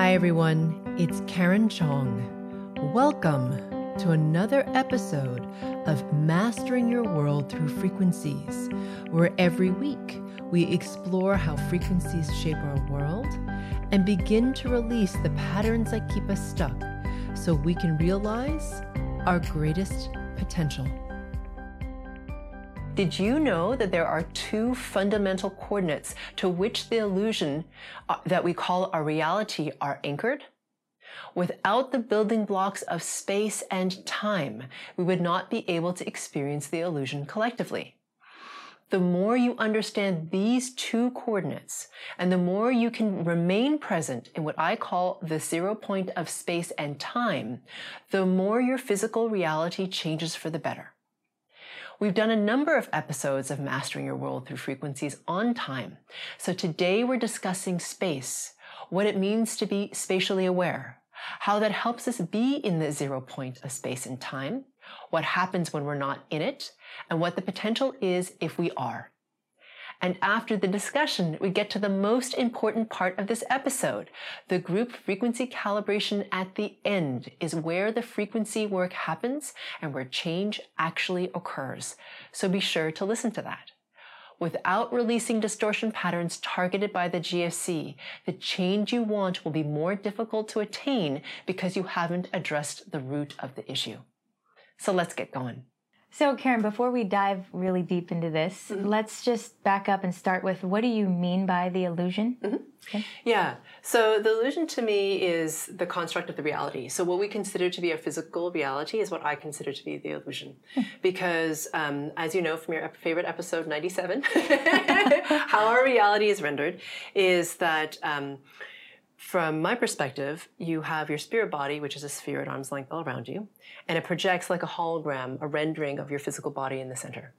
Hi, everyone. It's Karen Chong. Welcome to another episode of Mastering Your World Through Frequencies, where every week we explore how frequencies shape our world and begin to release the patterns that keep us stuck so we can realize our greatest potential. Did you know that there are two fundamental coordinates to which the illusion uh, that we call our reality are anchored? Without the building blocks of space and time, we would not be able to experience the illusion collectively. The more you understand these two coordinates, and the more you can remain present in what I call the zero point of space and time, the more your physical reality changes for the better. We've done a number of episodes of Mastering Your World Through Frequencies on time. So today we're discussing space, what it means to be spatially aware, how that helps us be in the zero point of space and time, what happens when we're not in it, and what the potential is if we are. And after the discussion, we get to the most important part of this episode. The group frequency calibration at the end is where the frequency work happens and where change actually occurs. So be sure to listen to that. Without releasing distortion patterns targeted by the GFC, the change you want will be more difficult to attain because you haven't addressed the root of the issue. So let's get going. So, Karen, before we dive really deep into this, mm-hmm. let's just back up and start with what do you mean by the illusion? Mm-hmm. Okay. Yeah. So, the illusion to me is the construct of the reality. So, what we consider to be a physical reality is what I consider to be the illusion. Hmm. Because, um, as you know from your favorite episode 97, how our reality is rendered is that. Um, from my perspective, you have your spirit body, which is a sphere at arm's length all around you, and it projects like a hologram, a rendering of your physical body in the center.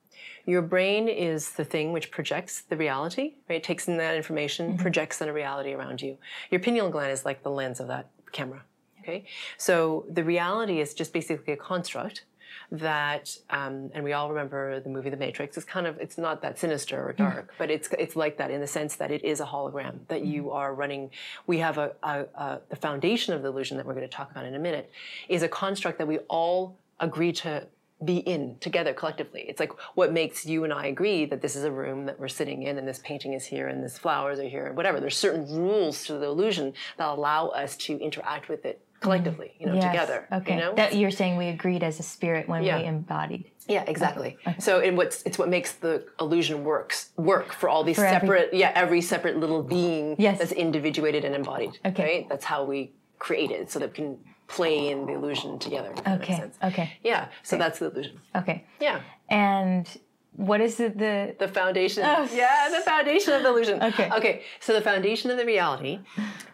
Your brain is the thing which projects the reality, right? It takes in that information, mm-hmm. projects the reality around you. Your pineal gland is like the lens of that camera. Okay, so the reality is just basically a construct that, um, and we all remember the movie The Matrix. It's kind of it's not that sinister or dark, but it's it's like that in the sense that it is a hologram that you mm-hmm. are running. We have a, a, a the foundation of the illusion that we're going to talk about in a minute is a construct that we all agree to be in together collectively. It's like what makes you and I agree that this is a room that we're sitting in and this painting is here and this flowers are here and whatever. There's certain rules to the illusion that allow us to interact with it collectively, you know, yes. together. Okay. You know? That you're saying we agreed as a spirit when yeah. we embodied. Yeah, exactly. Okay. So in what's it's what makes the illusion works work for all these for separate every... yeah, every separate little being yes. that's individuated and embodied. Okay. Right? That's how we create it so that we can play in the illusion together. Okay. Okay. Yeah. So okay. that's the illusion. Okay. Yeah. And what is it the the foundation. Oh. yeah the foundation of the illusion. Okay. Okay so the foundation of the reality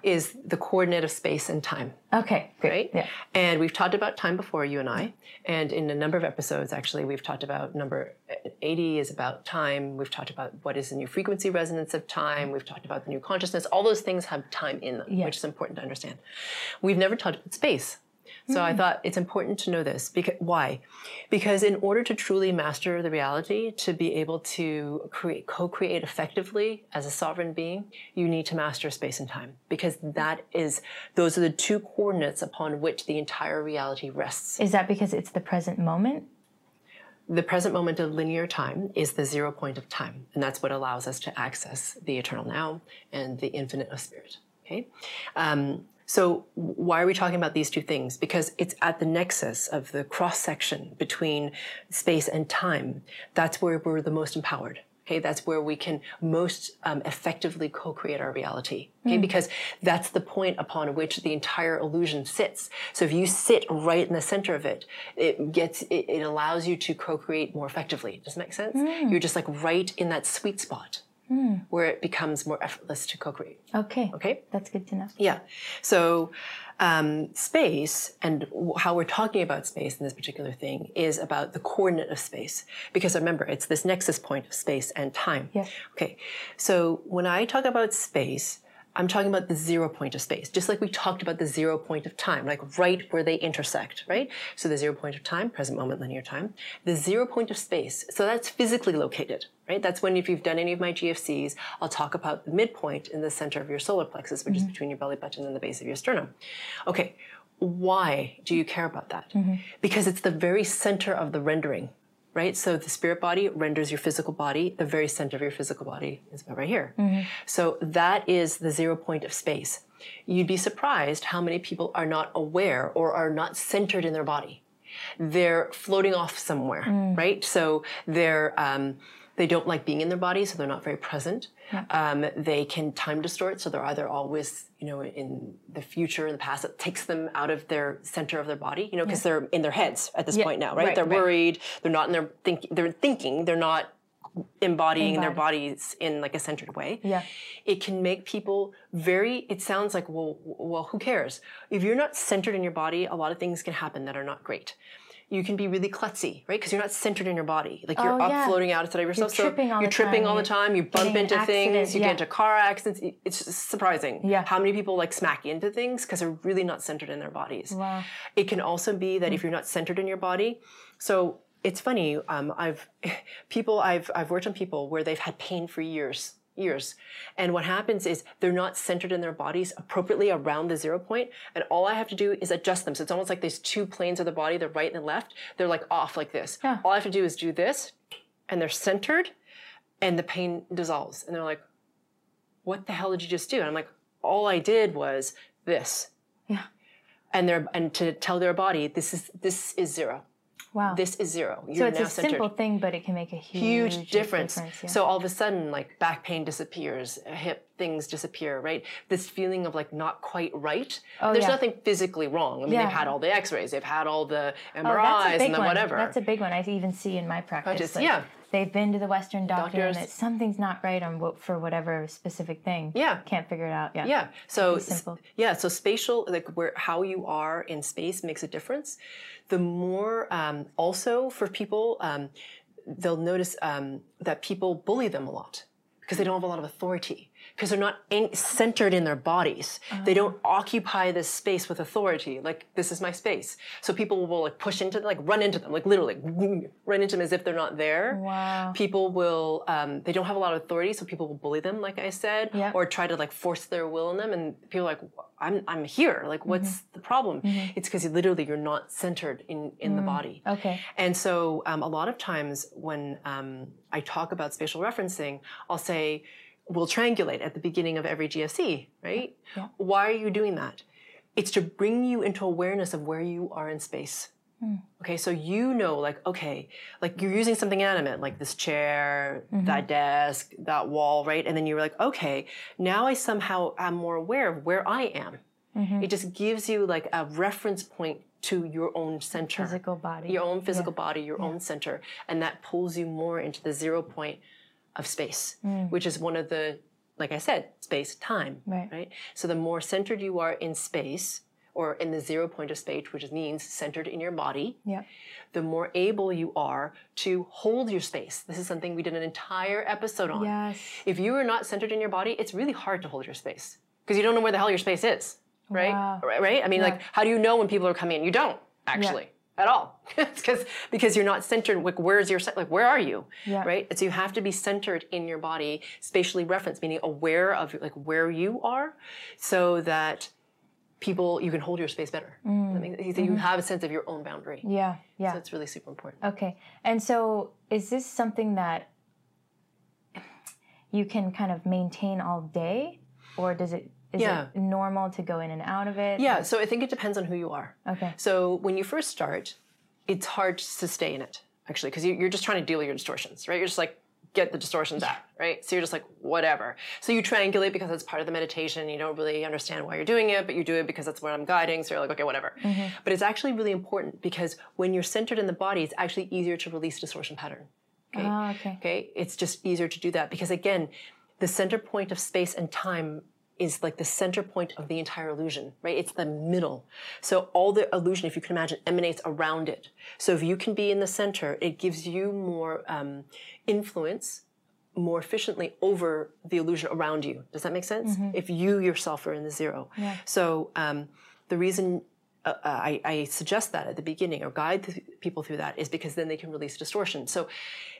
is the coordinate of space and time. Okay great. Right? yeah. And we've talked about time before you and i. And in a number of episodes actually we've talked about number 80 is about time. We've talked about what is the new frequency resonance of time. We've talked about the new consciousness. All those things have time in them yeah. which is important to understand. We've never talked about space so. I thought it's important to know this. Because why? Because in order to truly master the reality, to be able to create, co-create effectively as a sovereign being, you need to master space and time. Because that is those are the two coordinates upon which the entire reality rests. Is that because it's the present moment? The present moment of linear time is the zero point of time, and that's what allows us to access the eternal now and the infinite of spirit. Okay. Um, so why are we talking about these two things? Because it's at the nexus of the cross section between space and time. That's where we're the most empowered. Okay, that's where we can most um, effectively co-create our reality. Okay, mm. because that's the point upon which the entire illusion sits. So if you sit right in the center of it, it gets it, it allows you to co-create more effectively. Does that make sense? Mm. You're just like right in that sweet spot mm. where it becomes more effortless to co-create. Okay. Okay. That's good to know. Yeah. So um, space and how we're talking about space in this particular thing is about the coordinate of space because remember it's this nexus point of space and time. Yes. Okay. So when I talk about space, I'm talking about the zero point of space, just like we talked about the zero point of time, like right where they intersect, right? So the zero point of time, present moment, linear time, the zero point of space. So that's physically located, right? That's when if you've done any of my GFCs, I'll talk about the midpoint in the center of your solar plexus, which mm-hmm. is between your belly button and the base of your sternum. Okay. Why do you care about that? Mm-hmm. Because it's the very center of the rendering right? So the spirit body renders your physical body. The very center of your physical body is about right here. Mm-hmm. So that is the zero point of space. You'd be surprised how many people are not aware or are not centered in their body. They're floating off somewhere, mm. right? So they're um, they don't like being in their body, so they're not very present. Yeah. Um, they can time distort, so they're either always, you know, in the future, in the past. It takes them out of their center of their body, you know, because yeah. they're in their heads at this yeah. point now, right? right they're right. worried. They're not in their thinking. They're thinking. They're not embodying Embody. their bodies in like a centered way. Yeah. It can make people very. It sounds like well, well, who cares? If you're not centered in your body, a lot of things can happen that are not great you can be really klutzy, right? Because you're not centered in your body. Like you're oh, up yeah. floating outside of yourself. You're tripping all you're the tripping time. all the time. You bump into things. You yeah. get into car accidents. It's surprising yeah. how many people like smack into things because they're really not centered in their bodies. Wow. It can also be that mm. if you're not centered in your body, so it's funny. Um, I've people I've I've worked on people where they've had pain for years years. And what happens is they're not centered in their bodies appropriately around the zero point, and all I have to do is adjust them. So it's almost like these two planes of the body, the right and the left, they're like off like this. Yeah. All I have to do is do this, and they're centered, and the pain dissolves. And they're like, what the hell did you just do? And I'm like, all I did was this. Yeah. And they're and to tell their body this is this is zero. Wow. This is zero. You're so it's a simple thing, but it can make a huge, huge difference. difference yeah. So all of a sudden, like back pain disappears, hip things disappear, right? This feeling of like not quite right. Oh, There's yeah. nothing physically wrong. I mean, yeah. they've had all the X-rays, they've had all the MRIs, oh, and then whatever. That's a big one. I even see in my practice. Just, like, yeah. They've been to the Western doctor Doctors. and it, something's not right on what, for whatever specific thing. Yeah. Can't figure it out. Yeah. Yeah. So simple. Yeah. So spatial, like where how you are in space makes a difference. The more um, also for people, um, they'll notice um, that people bully them a lot because they don't have a lot of authority because they're not in, centered in their bodies. Uh-huh. They don't occupy this space with authority. Like this is my space. So people will like push into, them, like run into them, like literally run into them as if they're not there. Wow. People will, um, they don't have a lot of authority, so people will bully them, like I said, yep. or try to like force their will in them. And people are like, I'm, I'm here. Like, what's mm-hmm. the problem? Mm-hmm. It's because you literally you're not centered in, in mm. the body. Okay. And so um, a lot of times when um, I talk about spatial referencing, I'll say, will triangulate at the beginning of every GFC, right? Yeah. Why are you doing that? It's to bring you into awareness of where you are in space. Mm. Okay, so you know, like, okay, like you're using something animate, like this chair, mm-hmm. that desk, that wall, right? And then you're like, okay, now I somehow am more aware of where I am. Mm-hmm. It just gives you like a reference point to your own center, physical body, your own physical yeah. body, your yeah. own center, and that pulls you more into the zero point of space, mm. which is one of the, like I said, space time, right. right? So the more centered you are in space, or in the zero point of space, which means centered in your body, yeah. the more able you are to hold your space. This is something we did an entire episode on. Yes. If you are not centered in your body, it's really hard to hold your space because you don't know where the hell your space is, right? Wow. Right? I mean, yeah. like, how do you know when people are coming in? You don't actually. Yeah at all. because because you're not centered. Like where's your like where are you? Yeah. Right. And so you have to be centered in your body, spatially referenced, meaning aware of like where you are, so that people you can hold your space better. Mm. I mean, you mm-hmm. have a sense of your own boundary. Yeah. Yeah. So it's really super important. Okay. And so is this something that you can kind of maintain all day, or does it is yeah. it normal to go in and out of it? Yeah, so I think it depends on who you are. Okay. So when you first start, it's hard to stay in it, actually, because you're just trying to deal with your distortions, right? You're just like, get the distortions out, right? So you're just like, whatever. So you triangulate because it's part of the meditation. You don't really understand why you're doing it, but you do it because that's what I'm guiding. So you're like, okay, whatever. Mm-hmm. But it's actually really important because when you're centered in the body, it's actually easier to release distortion pattern. Okay. Oh, okay. Okay. It's just easier to do that because again, the center point of space and time is like the center point of the entire illusion, right? It's the middle. So all the illusion, if you can imagine, emanates around it. So if you can be in the center, it gives you more um, influence, more efficiently over the illusion around you. Does that make sense? If you yourself are in the zero. Yeah. So um, the reason uh, I, I suggest that at the beginning or guide th- people through that is because then they can release distortion. So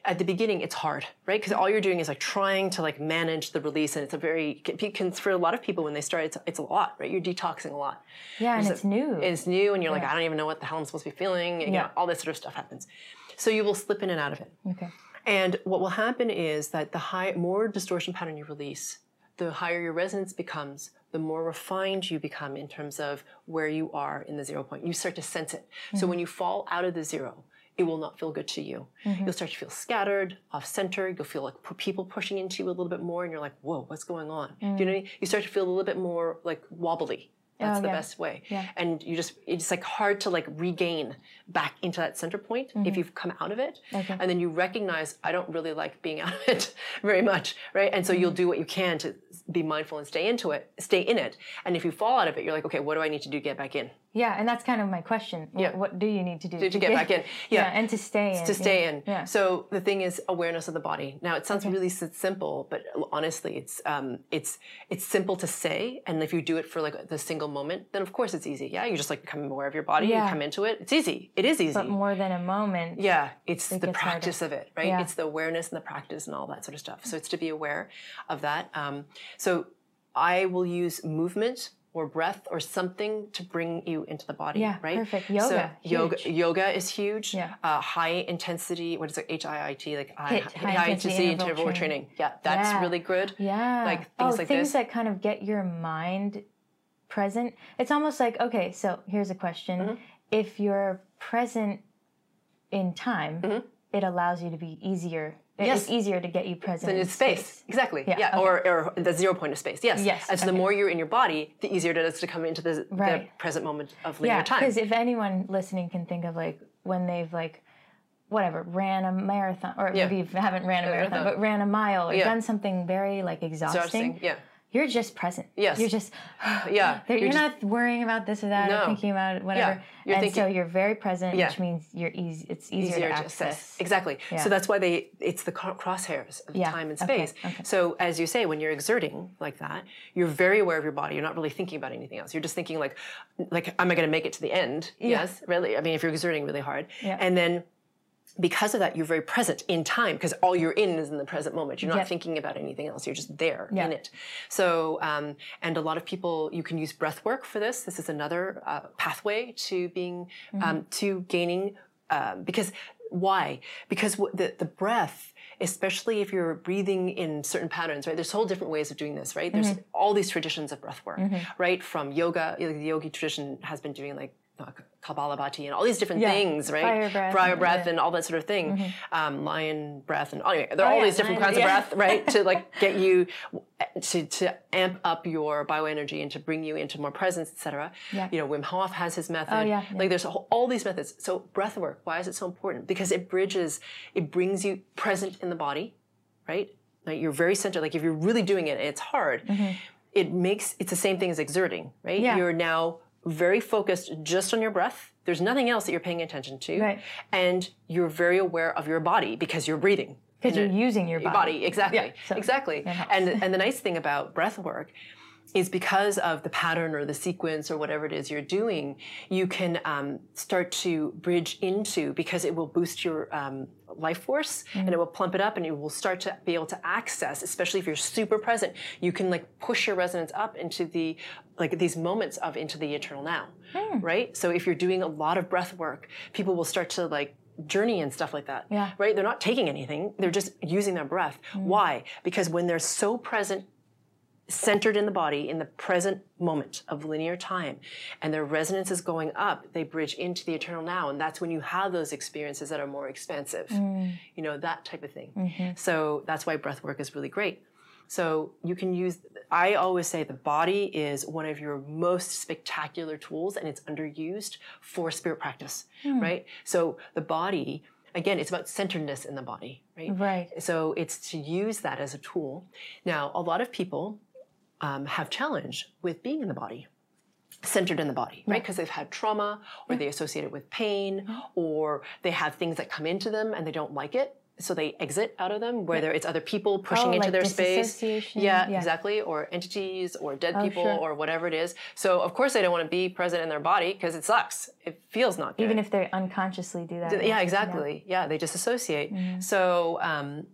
at the beginning, it's hard, right? Because all you're doing is like trying to like manage the release, and it's a very can, can, for a lot of people when they start, it's it's a lot, right? You're detoxing a lot. Yeah, and it's a- new. It's new, and you're like, I don't even know what the hell I'm supposed to be feeling. And, you Yeah. know, all this sort of stuff happens. So you will slip in and out of it. okay. And what will happen is that the high, more distortion pattern you release, the higher your resonance becomes, the more refined you become in terms of where you are in the zero point. You start to sense it. So when mm-hmm. you fall out of the zero, it will not feel good to you. Mm-hmm. You'll start to feel scattered, off center. You'll feel like people pushing into you a little bit more, and you're like, whoa, what's going on? Do you know mm. what I mean? You start to feel a little bit more like wobbly. That's Oh, the yeah. best way. Yeah. And you just, it's like hard to like regain back into that center point if mm-hmm. you've come out of it. Okay. And then you recognize, I don't really like being out of it very much, right? And so you'll mm-hmm. do what you can to be mindful and stay into it, stay in it. And if you fall out of it, you're like, okay, what do I need to do to get back in? Yeah, and that's kind of my question. Yeah. what do you need to do To get back in. Yeah, Yeah. and to stay in. to stay yeah. in. Yeah. So the thing is awareness of the body. Now it sounds really simple, but honestly, it's um, it's it's simple to say. And if you do it for like the single moment, then of course it's easy. Yeah, you just like become aware of your body. Yeah. You come into it. It's easy. It is easy. but more than a moment. Yeah, it's the gets harder. practice of it, right? Yeah. It's the awareness and the practice and all that sort of stuff. So it's to be aware of that. Um, so I will use movement or breath or something to bring you into the body, Yeah, right? perfect. So Yoga, yoga, huge. yoga is huge. Yeah. Uh, high intensity, what is it? H I I T, like high, HIIT, high intensity interval interval training. training. Yeah, that's Yeah. really good. Yeah. Like things oh, like things this. that kind of get your mind present. It's almost like, okay, so here's a question. Mm-hmm. If you're present in time, it allows you to be easier. Yes. It's easier to get you present in it's space. Exactly. Yeah, Yeah. okay. Or, or the zero point of space. Yes. Yes, And so the more you're in your body, the easier it is to come into the, the present moment of linear Yeah, time. because if anyone listening can think of like when they've like whatever ran a marathon or Yeah. maybe haven't ran a marathon marathon. but ran a mile or Yeah. done something very like exhausting, Exhausting. Yeah. You're just present. Yes. You're just Yeah. You're, You're just- not worrying about this or that or thinking about it, whatever. You're and thinking- so you're very present, Yeah. which means you're easy. It's easier, easier to access. Exactly. Yeah. So that's why they it's the crosshairs of Yeah. time and Okay, space. okay. So as you say, when you're exerting like that, you're very aware of your body. You're not really thinking about anything else. You're just thinking like, like, am I going to make it to the end? Yeah. Yes, really. I mean, if you're exerting really hard, Yeah. and then. Because of that, you're very present in time because all you're in is in the present moment. You're not Yep. thinking about anything else. You're just there Yeah. in it. So, um, and a lot of people, you can use breath work for this. This is another uh, pathway to being, um, to gaining, um, because why? Because w- the, the breath, especially if you're breathing in certain patterns, right? There's whole different ways of doing this, right? There's all these traditions of breath work, right? From yoga, the yogi tradition has been doing like Kapalbhati and all these different Yeah. things, right? Fire breath breath yeah. and all that sort of thing. Um, lion breath and anyway, there are Oh, all yeah, these different lion- kinds of breath, right? to like get you to, to amp up your bioenergy and to bring you into more presence, etc. Yeah. You know, Wim Hof has his method. Oh, yeah. Like there's whole, all these methods. So breath work, why is it so important? Because it bridges, it brings you present in the body, right? Like you're very centered. Like if you're really doing it and it's hard, it makes it's the same thing as exerting, right? Mm-hmm. Yeah. You're now very focused just on your breath. There's nothing else that you're paying attention to. Right. And you're very aware of your body because you're breathing. Because you're it using your your body. body exactly Yeah, so exactly and and the nice thing about breath work is because of the pattern or the sequence or whatever it is you're doing you can um, start to bridge into because it will boost your um, life force and it will plump it up and you will start to be able to access especially if you're super present you can like push your resonance up into the like these moments of into the eternal now right so if you're doing a lot of breath work people will start to like journey and stuff like that Yeah. right? They're not taking anything. They're just using their breath. Why? Because when they're so present, centered in the body in the present moment of linear time, and their resonance is going up, they bridge into the eternal now. And that's when you have those experiences that are more expansive, mm. you know, that type of thing. Mm-hmm. So that's why breath work is really great. So you can use, I always say the body is one of your most spectacular tools and it's underused for spirit practice, hmm. right? So the body, again, it's about centeredness in the body, right? Right. So it's to use that as a tool. Now, a lot of people um, have challenge with being in the body centered in the body, right? Because they've had trauma or they associate it with pain or they have things that come into them and they don't like it. so they exit out of them, whether it's other people pushing Oh, into like their space. Yeah, Yeah. exactly. Or entities or dead Oh, people sure. or whatever it is. So of course they don't want to be present in their body because it sucks. It feels not good. Even if they unconsciously do that. yeah, exactly. Yeah, they disassociate. Mm-hmm. So um,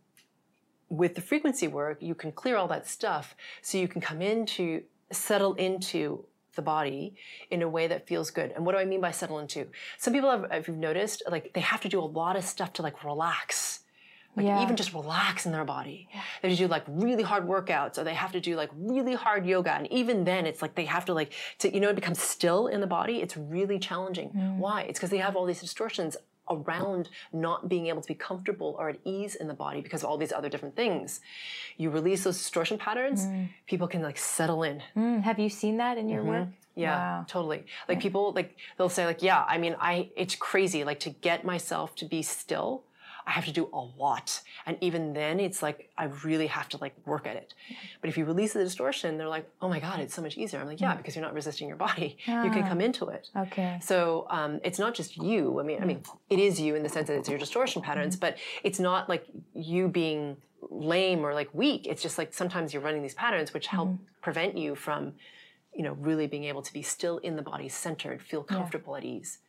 with the frequency work, you can clear all that stuff so you can come into settle into the body in a way that feels good. And what do I mean by settle into? Some people have, if you've noticed, like they have to do a lot of stuff to like relax. Like Yeah. even just relax in their body. They have to do like really hard workouts or they have to do like really hard yoga. And even then it's like they have to like to you know it becomes still in the body. It's really challenging. Mm. Why? It's because they have all these distortions around not being able to be comfortable or at ease in the body because of all these other different things. You release those distortion patterns, people can like settle in. Mm, have you seen that in your work? Yeah, Wow. totally. Like people like they'll say like, yeah, I mean, I it's crazy like to get myself to be still. I have to do a lot. And even then it's like I really have to like work at it. But if you release the distortion, they're like, "Oh my god, it's so much easier." I'm like, "Yeah, because you're not resisting your body. You can Ah. come into it." Okay. So um, it's not just you. I mean, I mean, it is you in the sense that it's your distortion patterns, but it's not like you being lame or like weak. It's just like sometimes you're running these patterns which help prevent you from, you know, really being able to be still in the body, centered, feel comfortable at ease.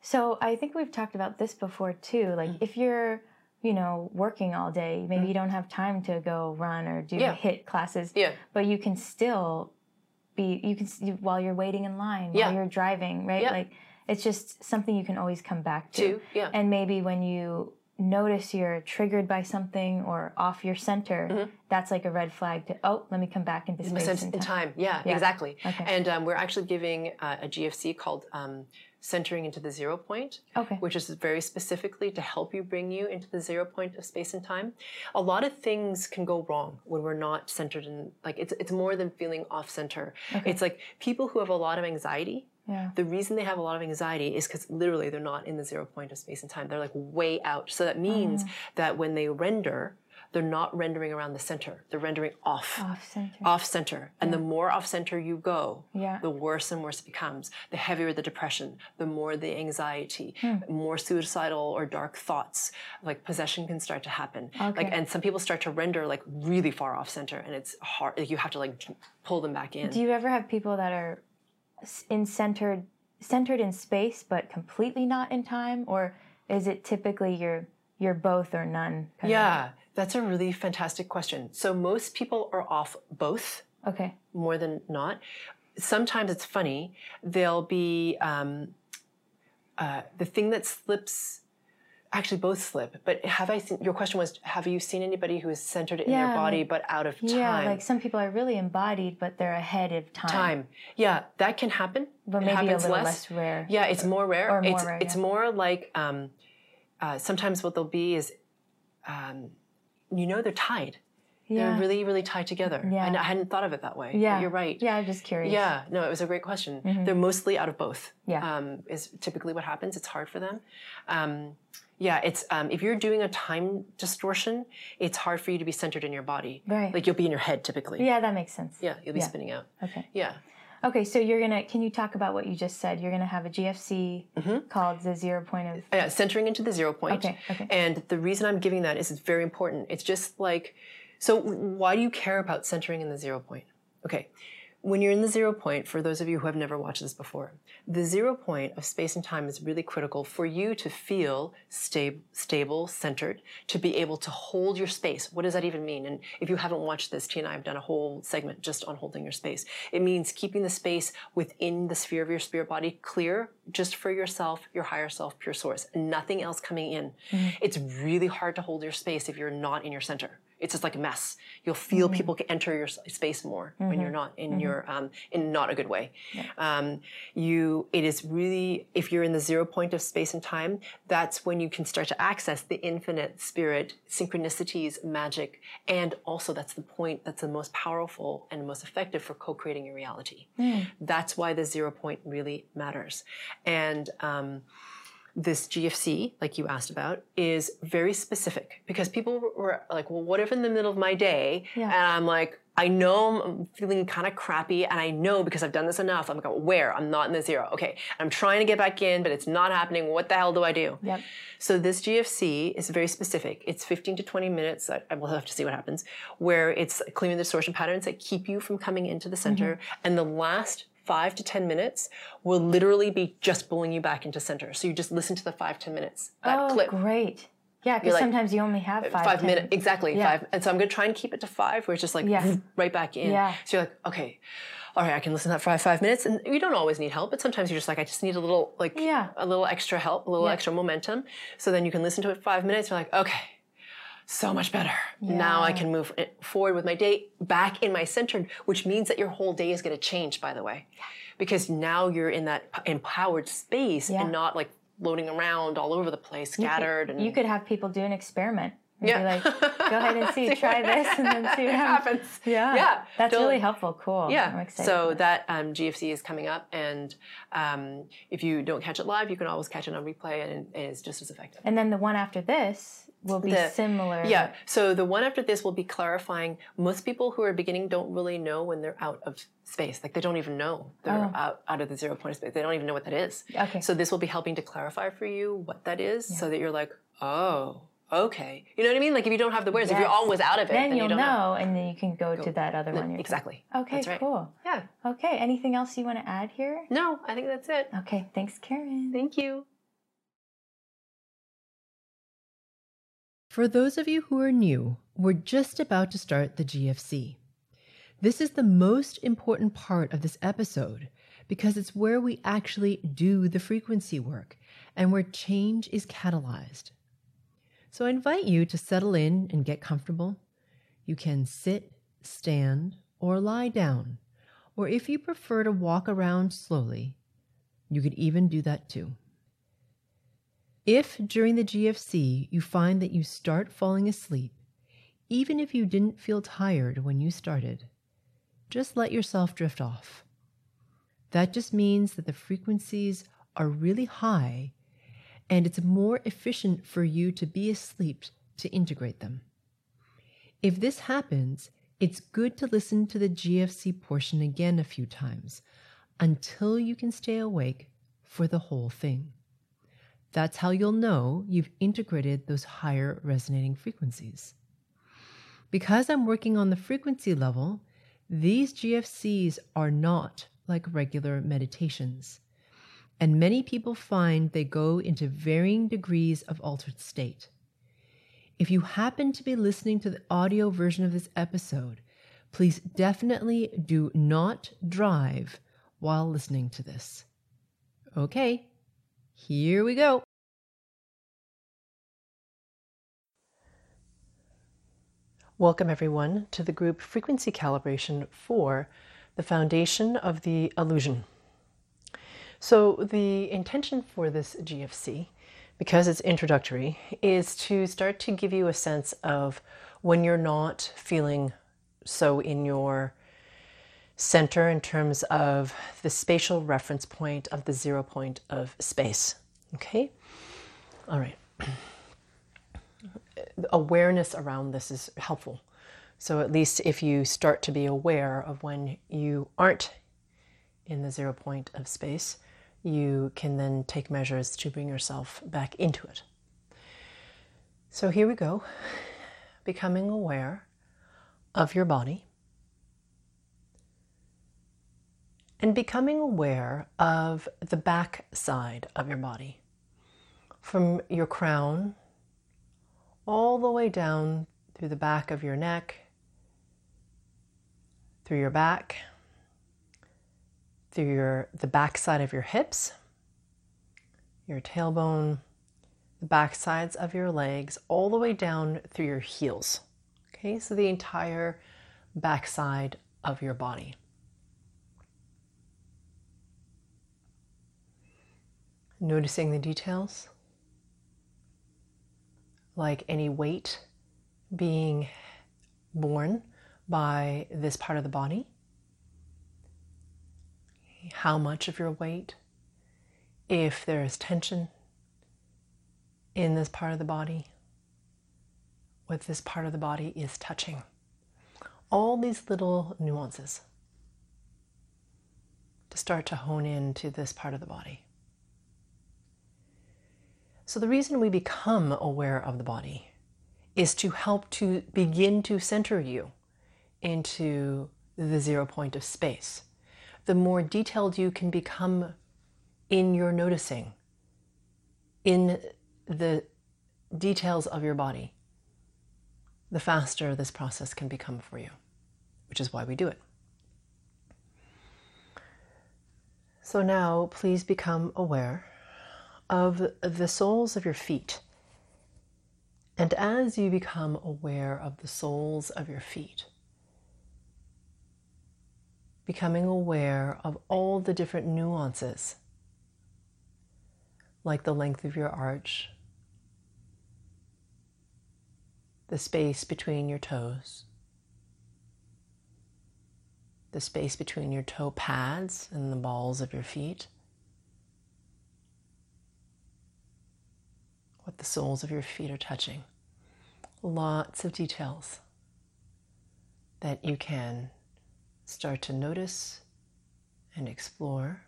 So I think we've talked about this before too. Like if you're, you know, working all day, maybe you don't have time to go run or do Yeah. HIIT classes. Yeah. But you can still be. You can while you're waiting in line, Yeah. while you're driving, right? Yeah. Like it's just something you can always come back to. Two, yeah. And maybe when you notice you're triggered by something or off your center, that's like a red flag to oh, let me come back into space in time. time. Yeah, Yeah. exactly. Okay. And um, we're actually giving uh, a GFC called um, Centering into the Zero Point. Okay. which is very specifically to help you bring you into the zero point of space and time. A lot of things can go wrong when we're not centered in like it's it's more than feeling off center. It's like people who have a lot of anxiety. Yeah. The reason they have a lot of anxiety is because literally they're not in the zero point of space and time. They're like way out. So that means Mm. that when they render, they're not rendering around the center. They're rendering off Off center. off center. And the more off center you go, Yeah. the worse and worse it becomes. The heavier the depression, the more the anxiety, Hmm. more suicidal or dark thoughts. Like possession can start to happen. Like Okay. and some people start to render like really far off center and it's hard like you have to like pull them back in. Do you ever have people that are in centered centered in space but completely not in time, or is it typically you're you're both or none? kind of- yeah, that's a really fantastic question. So most people are off both. Okay. more than not. Sometimes it's funny. They'll be um, uh, the thing that slips. Actually, both slip. But have I seen? Your question was: Have you seen anybody who is centered in Yeah, their body but out of time? Yeah, like some people are really embodied, but they're ahead of time. time. Yeah, that can happen. But It maybe a little less, rare. Yeah, it's more rare. Or more it's rare, it's more like um, uh, sometimes what they'll be is, um, you know, they're tied. Yeah. They're really, really tied together. Yeah. And I hadn't thought of it that way. but yeah. you're right. Yeah, I'm just curious. Yeah, no, it was a great question. They're mostly out of both. Mm-hmm. Yeah. um, is typically what happens. It's hard for them. Um, yeah, it's um, if you're doing a time distortion, it's hard for you to be centered in your body. Right. Like you'll be in your head typically. Yeah, that makes sense. Yeah, you'll be Yeah. spinning out. Okay. Yeah. Okay, so you're gonna can you talk about what you just said? You're gonna have a GFC Mm-hmm. called the zero point of Yeah, centering into the zero point. Okay, okay. And the reason I'm giving that is it's very important. It's just like, so why do you care about centering in the zero point? Okay, when you're in the zero point, for those of you who have never watched this before, the zero point of space and time is really critical for you to feel sta- stable, centered, to be able to hold your space. What does that even mean? And if you haven't watched this, Tia and I have done a whole segment just on holding your space. It means keeping the space within the sphere of your spirit body clear, just for yourself, your higher self, pure source, nothing else coming in. Mm-hmm. It's really hard to hold your space if you're not in your center. It's just like a mess. You'll feel people can enter your space more when you're not in your um, in not a good way. Um, you it is really if you're in the zero point of space and time, that's when you can start to access the infinite spirit, synchronicities, magic, and also that's the point that's the most powerful and most effective for co-creating your reality. That's why the zero point really matters, and. Um, this GFC, like you asked about, is very specific because people were like, well, what if in the middle of my day, Yeah. and I'm like, I know I'm feeling kind of crappy, and I know because I've done this enough. I'm like, oh, where? I'm not in the zero. Okay, I'm trying to get back in, but it's not happening. What the hell do I do? Yep. So this GFC is very specific. It's 15 to 20 minutes. I, I will have to see what happens, where it's clearing the distortion patterns that keep you from coming into the center, mm-hmm. and the last five to 10 minutes will literally be just pulling you back into center. So you just listen to the five, 10 minutes. That oh, clip. great. Yeah, because like, sometimes you only have uh, five, five minutes exactly Yeah. five and so i'm going to try and keep it to five where it's just like right back in Yeah. so you're like okay all right i can listen to that for five, five minutes and you don't always need help but sometimes you're just like i just need a little like Yeah. a little extra help a little Yeah. extra momentum so then you can listen to it five minutes you're like okay so much better now i can move forward with my day back in my center which means that your whole day is going to change by the way because now you're in that empowered space Yeah. and not like floating around all over the place scattered and You could have people do an experiment. And Yeah. Be like, go ahead and see, try this, and then see what happens. happens. Yeah. Yeah, That's totally. really helpful. Cool. I'm Yeah. excited. So that um, GFC is coming up, and um, if you don't catch it live, you can always catch it on replay, and it is just as effective. And then the one after this will be The- similar. Yeah. So the one after this will be clarifying. Most people who are beginning don't really know when they're out of space. Like they don't even know they're Oh. out, out of the zero point of space. They don't even know what that is. Okay. So this will be helping to clarify for you what that is, so that you're like, oh, okay. You know what I mean? Like if you don't have the words, if you're always out of it, then, then, you'll you don't know, and then you can go, to that other one. you're Exactly. Okay, That's right. cool. Yeah. Okay, anything else you want to add here? No, I think that's it. Okay, thanks, Karen. Thank you. For those of you who are new, we're just about to start the GFC. This is the most important part of this episode because it's where we actually do the frequency work and where change is catalyzed. So I invite you to settle in and get comfortable. You can sit, stand, or lie down, or if you prefer to walk around slowly, you could even do that too. If during the GFC you find that you start falling asleep, even if you didn't feel tired when you started, just let yourself drift off. That just means that the frequencies are really high and it's more efficient for you to be asleep to integrate them. If this happens, it's good to listen to the GFC portion again a few times until you can stay awake for the whole thing. That's how you'll know you've integrated those higher resonating frequencies. Because I'm working on the frequency level, these GFCs are not like regular meditations. And many people find they go into varying degrees of altered state. If you happen to be listening to the audio version of this episode, please definitely do not drive while listening to this. Okay, here we go. Welcome, everyone, to the group frequency calibration for the foundation of the illusion. So, the intention for this GFC, because it's introductory, is to start to give you a sense of when you're not feeling so in your center in terms of the spatial reference point of the zero point of space. Okay? All right. Awareness around this is helpful. So, at least if you start to be aware of when you aren't in the zero point of space, you can then take measures to bring yourself back into it. So, here we go becoming aware of your body and becoming aware of the back side of your body from your crown all the way down through the back of your neck, through your back, through your the back side of your hips, your tailbone, the back sides of your legs, all the way down through your heels. Okay, so the entire back side of your body. Noticing the details, like any weight being borne by this part of the body. How much of your weight, if there is tension in this part of the body, what this part of the body is touching. all these little nuances to start to hone in to this part of the body. So, the reason we become aware of the body is to help to begin to center you into the zero point of space. The more detailed you can become in your noticing, in the details of your body, the faster this process can become for you, which is why we do it. So now please become aware of the soles of your feet. And as you become aware of the soles of your feet, becoming aware of all the different nuances, like the length of your arch, the space between your toes, the space between your toe pads and the balls of your feet, what the soles of your feet are touching. Lots of details that you can start to notice and explore.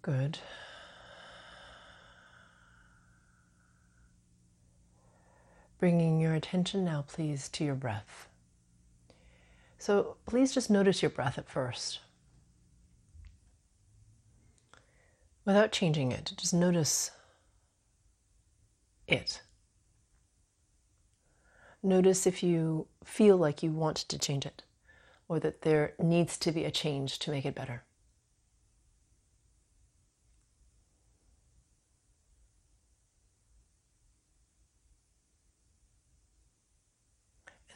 Good. Bringing your attention now, please, to your breath. So please just notice your breath at first. Without changing it, just notice it. Notice if you feel like you want to change it or that there needs to be a change to make it better.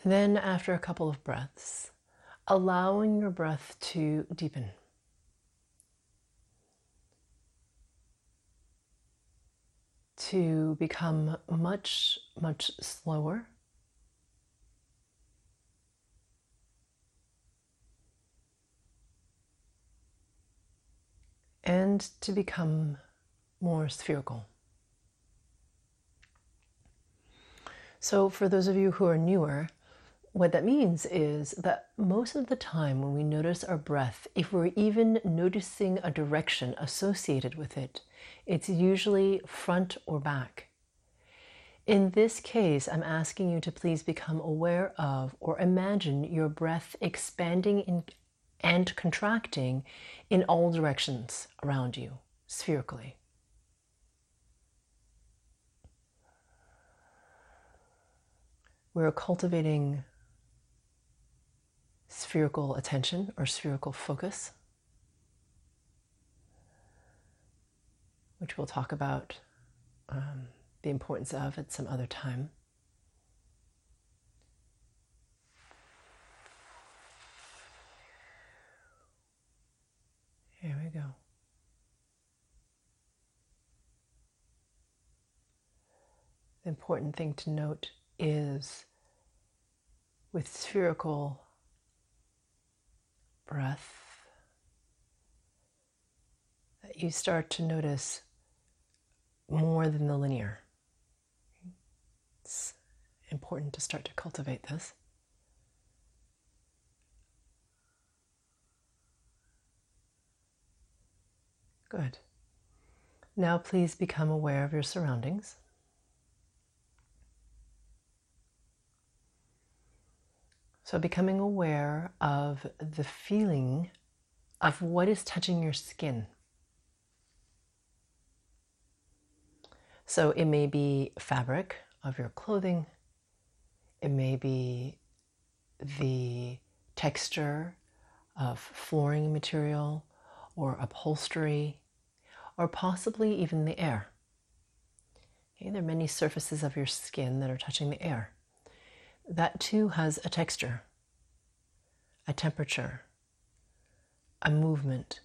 then, after a couple of breaths, allowing your breath to deepen. To become much, much slower. And to become more spherical. So, for those of you who are newer, what that means is that most of the time when we notice our breath, if we're even noticing a direction associated with it, it's usually front or back. In this case, I'm asking you to please become aware of or imagine your breath expanding in, and contracting in all directions around you, spherically. We're cultivating spherical attention or spherical focus, which we'll talk about um, the importance of at some other time. Here we go. The important thing to note is with spherical breath that you start to notice more than the linear. It's important to start to cultivate this. Good. Now, please become aware of your surroundings. So, becoming aware of the feeling of what is touching your skin. So, it may be fabric of your clothing, it may be the texture of flooring material or upholstery, or possibly even the air. Okay, there are many surfaces of your skin that are touching the air that too has a texture, a temperature, a movement.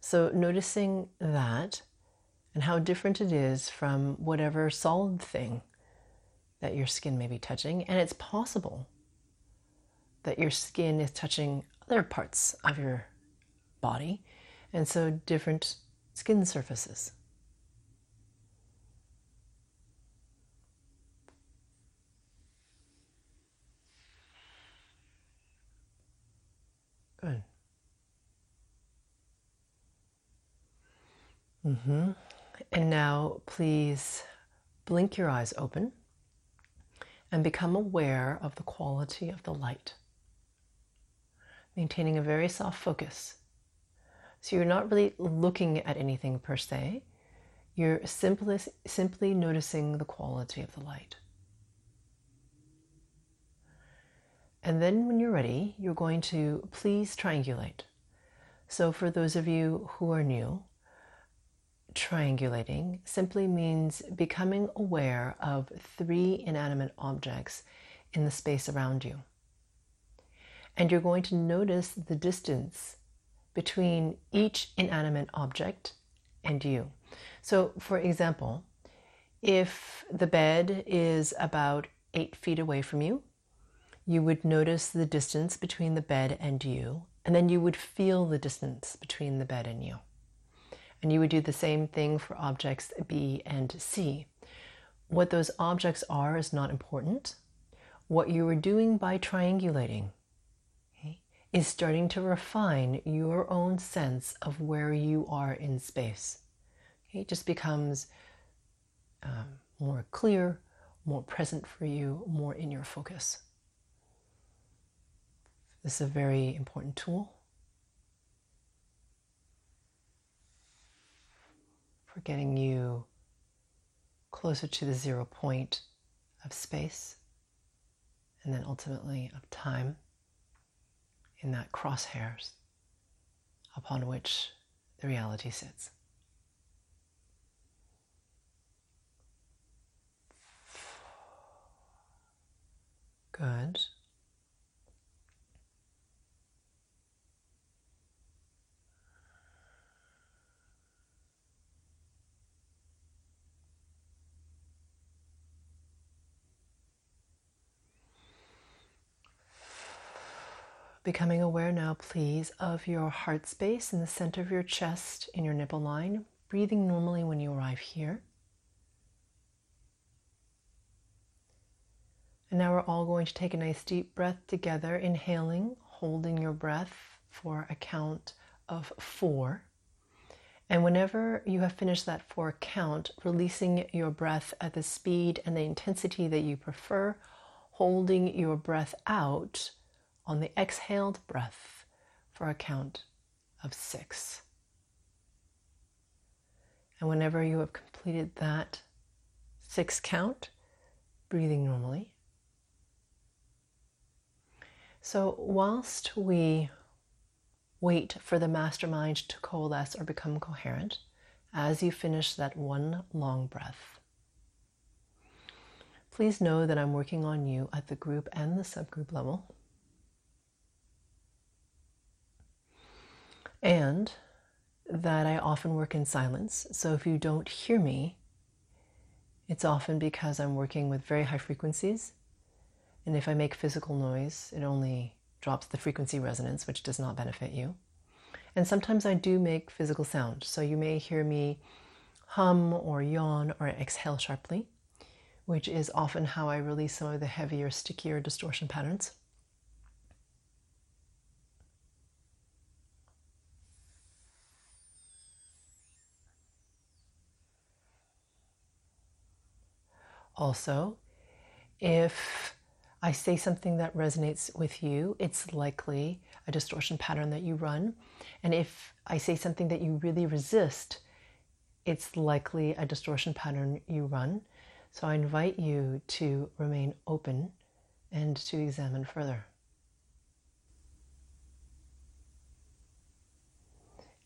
So, noticing that and how different it is from whatever solid thing that your skin may be touching. And it's possible that your skin is touching other parts of your body, and so different skin surfaces. Good. Mm-hmm. And now, please blink your eyes open and become aware of the quality of the light. Maintaining a very soft focus. So you're not really looking at anything per se, you're simply, simply noticing the quality of the light. And then when you're ready, you're going to please triangulate. So for those of you who are new, triangulating simply means becoming aware of three inanimate objects in the space around you. And you're going to notice the distance between each inanimate object and you. So, for example, if the bed is about eight feet away from you, you would notice the distance between the bed and you, and then you would feel the distance between the bed and you. And you would do the same thing for objects B and C. What those objects are is not important. What you are doing by triangulating okay, is starting to refine your own sense of where you are in space. Okay, it just becomes um, more clear, more present for you, more in your focus. This is a very important tool for getting you closer to the zero point of space and then ultimately of time in that crosshairs upon which the reality sits. Good. Becoming aware now, please, of your heart space in the center of your chest in your nipple line. Breathing normally when you arrive here. And now we're all going to take a nice deep breath together, inhaling, holding your breath for a count of four. And whenever you have finished that four count, releasing your breath at the speed and the intensity that you prefer, holding your breath out on the exhaled breath for a count of six. And whenever you have completed that six count, breathing normally. So, whilst we wait for the mastermind to coalesce or become coherent, as you finish that one long breath, please know that I'm working on you at the group and the subgroup level. And that I often work in silence. So if you don't hear me, it's often because I'm working with very high frequencies. And if I make physical noise, it only drops the frequency resonance, which does not benefit you. And sometimes I do make physical sound. So you may hear me hum or yawn or exhale sharply, which is often how I release some of the heavier, stickier distortion patterns. Also, if I say something that resonates with you, it's likely a distortion pattern that you run. And if I say something that you really resist, it's likely a distortion pattern you run. So I invite you to remain open and to examine further.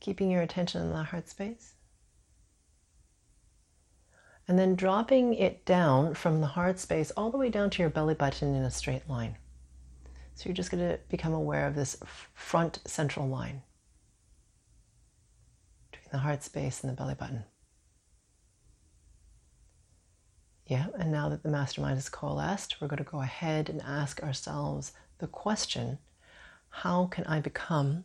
Keeping your attention in the heart space and then dropping it down from the heart space all the way down to your belly button in a straight line. So you're just going to become aware of this front central line between the heart space and the belly button. Yeah, and now that the mastermind is coalesced, we're going to go ahead and ask ourselves the question how can I become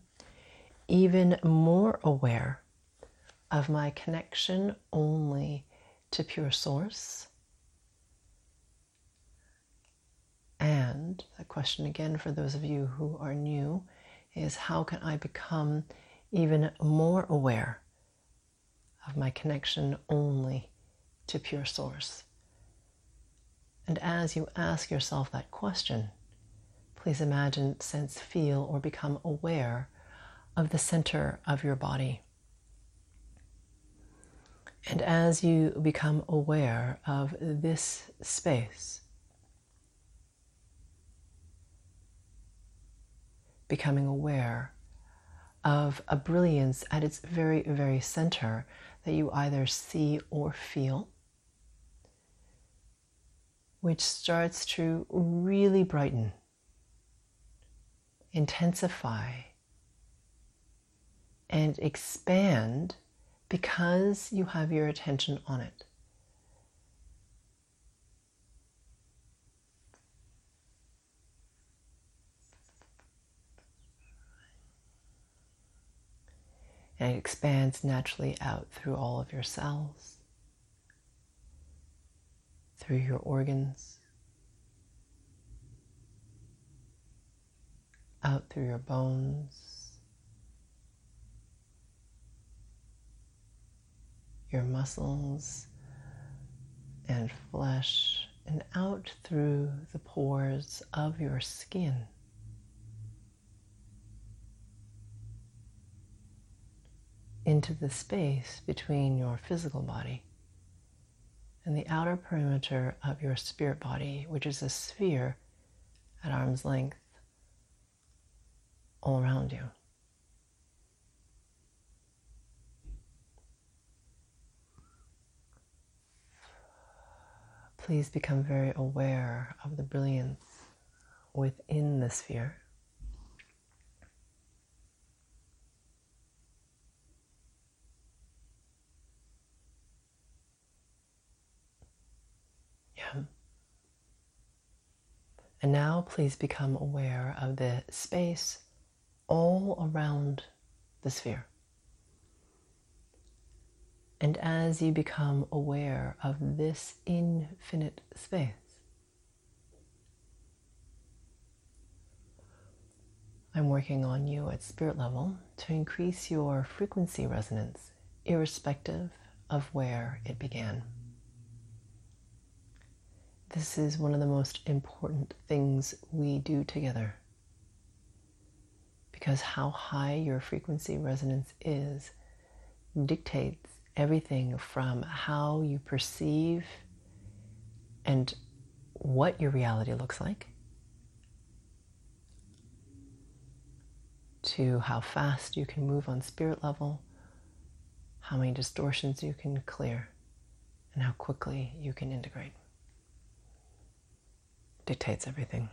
even more aware of my connection only to pure source. And the question again for those of you who are new is how can I become even more aware of my connection only to pure source? And as you ask yourself that question, please imagine, sense, feel, or become aware of the center of your body. And as you become aware of this space, becoming aware of a brilliance at its very, very center that you either see or feel, which starts to really brighten, intensify, and expand because you have your attention on it. And it expands naturally out through all of your cells, through your organs, out through your bones. Your muscles and flesh and out through the pores of your skin. Into the space between your physical body and the outer perimeter of your spirit body, which is a sphere at arm's length all around you. Please become very aware of the brilliance within the sphere. Yeah. And now please become aware of the space all around the sphere. And as you become aware of this infinite space, I'm working on you at spirit level to increase your frequency resonance, irrespective of where it began. This is one of the most important things we do together. Because how high your frequency resonance is dictates everything from how you perceive and what your reality looks like to how fast you can move on spirit level, how many distortions you can clear, and how quickly you can integrate. Dictates everything.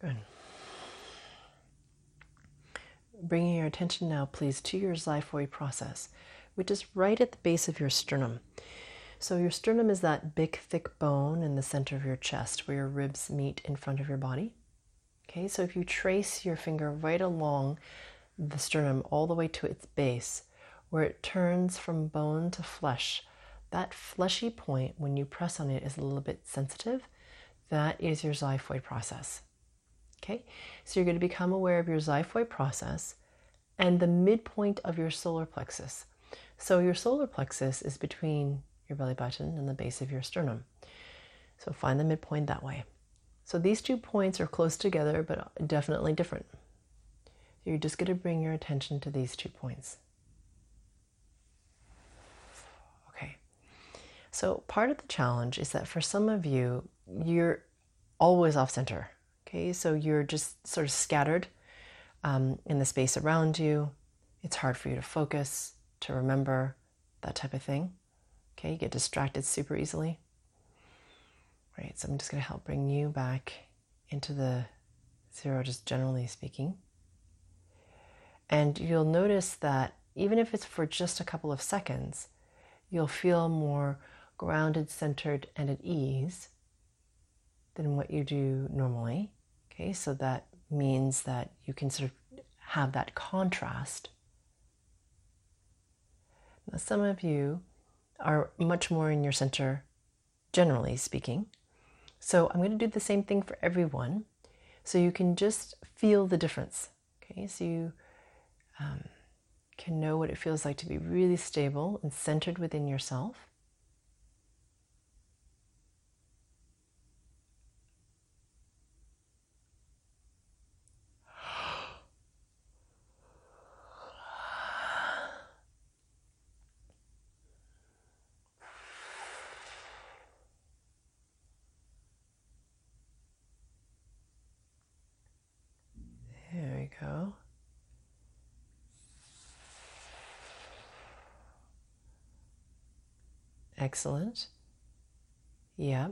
Good. Bringing your attention now, please, to your xiphoid process, which is right at the base of your sternum. So, your sternum is that big, thick bone in the center of your chest where your ribs meet in front of your body. Okay, so if you trace your finger right along the sternum all the way to its base, where it turns from bone to flesh, that fleshy point, when you press on it, is a little bit sensitive. That is your xiphoid process. Okay, so you're going to become aware of your xiphoid process and the midpoint of your solar plexus. So your solar plexus is between your belly button and the base of your sternum. So find the midpoint that way. So these two points are close together, but definitely different. So You're just going to bring your attention to these two points. Okay. So part of the challenge is that for some of you, you're always off center. Okay, so you're just sort of scattered um, in the space around you. It's hard for you to focus, to remember, that type of thing. Okay, you get distracted super easily. Right, so I'm just going to help bring you back into the zero, just generally speaking. And you'll notice that even if it's for just a couple of seconds, you'll feel more grounded, centered, and at ease than what you do normally. Okay, so that means that you can sort of have that contrast. Now, some of you are much more in your center, generally speaking. So I'm going to do the same thing for everyone so you can just feel the difference. Okay, so you um, can know what it feels like to be really stable and centered within yourself. go. Excellent. Yeah.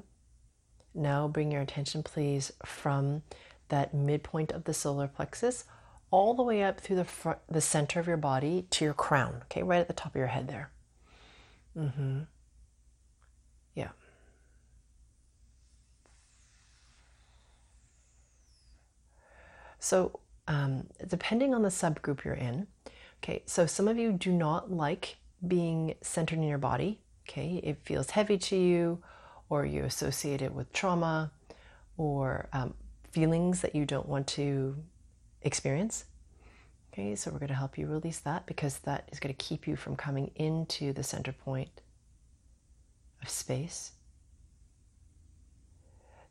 Now bring your attention, please, from that midpoint of the solar plexus all the way up through the front, the center of your body to your crown. Okay, right at the top of your head there. Mm-hmm. Yeah. So um, depending on the subgroup you're in. Okay, so some of you do not like being centered in your body. Okay, it feels heavy to you, or you associate it with trauma or um, feelings that you don't want to experience. Okay, so we're going to help you release that because that is going to keep you from coming into the center point of space.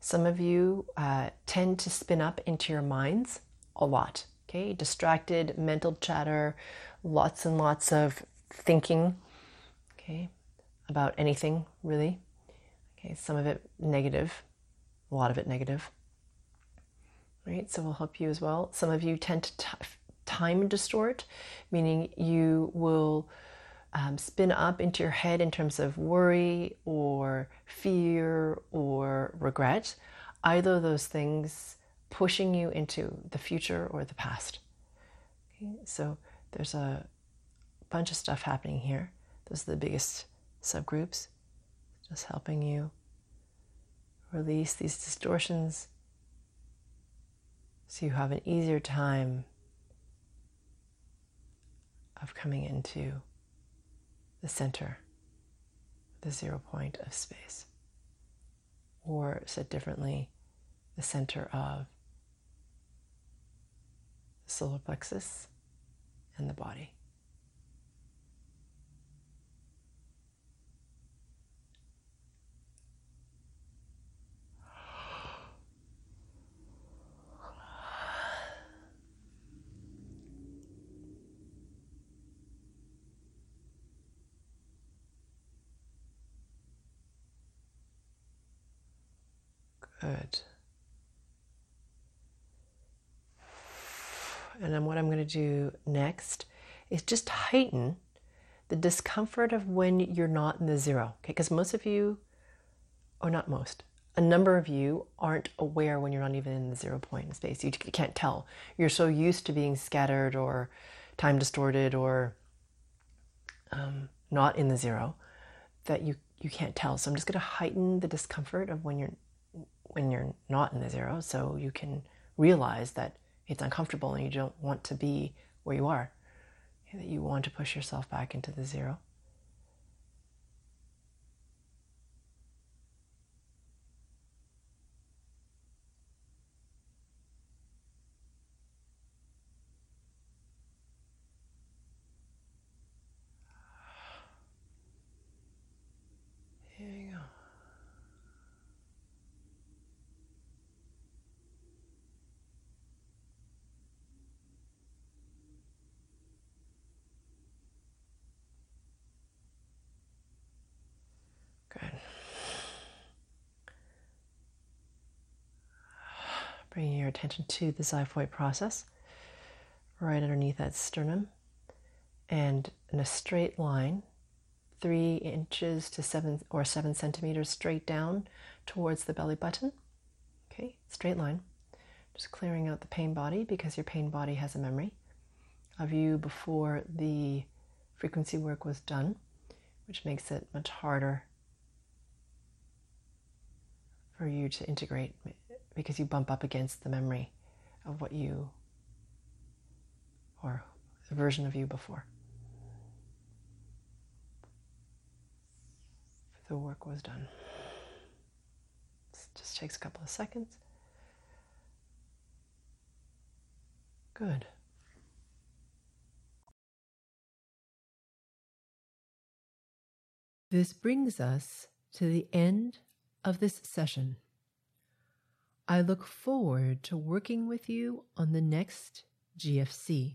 Some of you uh, tend to spin up into your minds a lot. Okay, distracted, mental chatter, lots and lots of thinking. Okay, about anything really. Okay, some of it negative, a lot of it negative. Right, so we'll help you as well. Some of you tend to t- time distort, meaning you will um, spin up into your head in terms of worry or fear or regret. Either of those things pushing you into the future or the past. Okay, so there's a bunch of stuff happening here. Those are the biggest subgroups, just helping you release these distortions so you have an easier time of coming into the center, the zero point of space. Or said differently, the center of the solar plexus, and the body. Good. And then what I'm going to do next is just heighten the discomfort of when you're not in the zero. Okay, because most of you, or not most, a number of you aren't aware when you're not even in the zero point in space. You can't tell. You're so used to being scattered or time distorted or um, not in the zero that you you can't tell. So I'm just going to heighten the discomfort of when you're when you're not in the zero, so you can realize that it's uncomfortable and you don't want to be where you are, that you want to push yourself back into the zero. bringing your attention to the xiphoid process. right underneath that sternum and in a straight line, three inches to seven or seven centimeters straight down towards the belly button. Okay, straight line. Just clearing out the pain body because your pain body has a memory of you before the frequency work was done, which makes it much harder for you to integrate because you bump up against the memory of what you or the version of you before. The work was done. It just takes a couple of seconds. Good. This brings us to the end of this session. I look forward to working with you on the next GFC.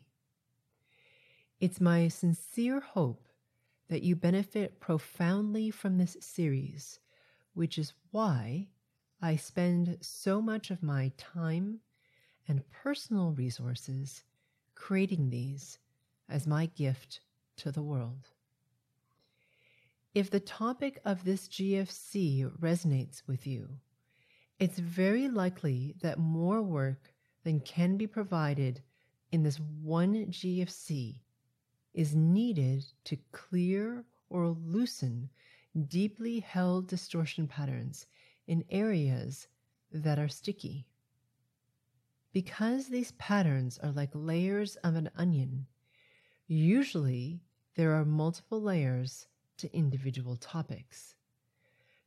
It's my sincere hope that you benefit profoundly from this series, which is why I spend so much of my time and personal resources creating these as my gift to the world. If the topic of this GFC resonates with you, it's very likely that more work than can be provided in this one GFC is needed to clear or loosen deeply held distortion patterns in areas that are sticky. Because these patterns are like layers of an onion, usually there are multiple layers to individual topics.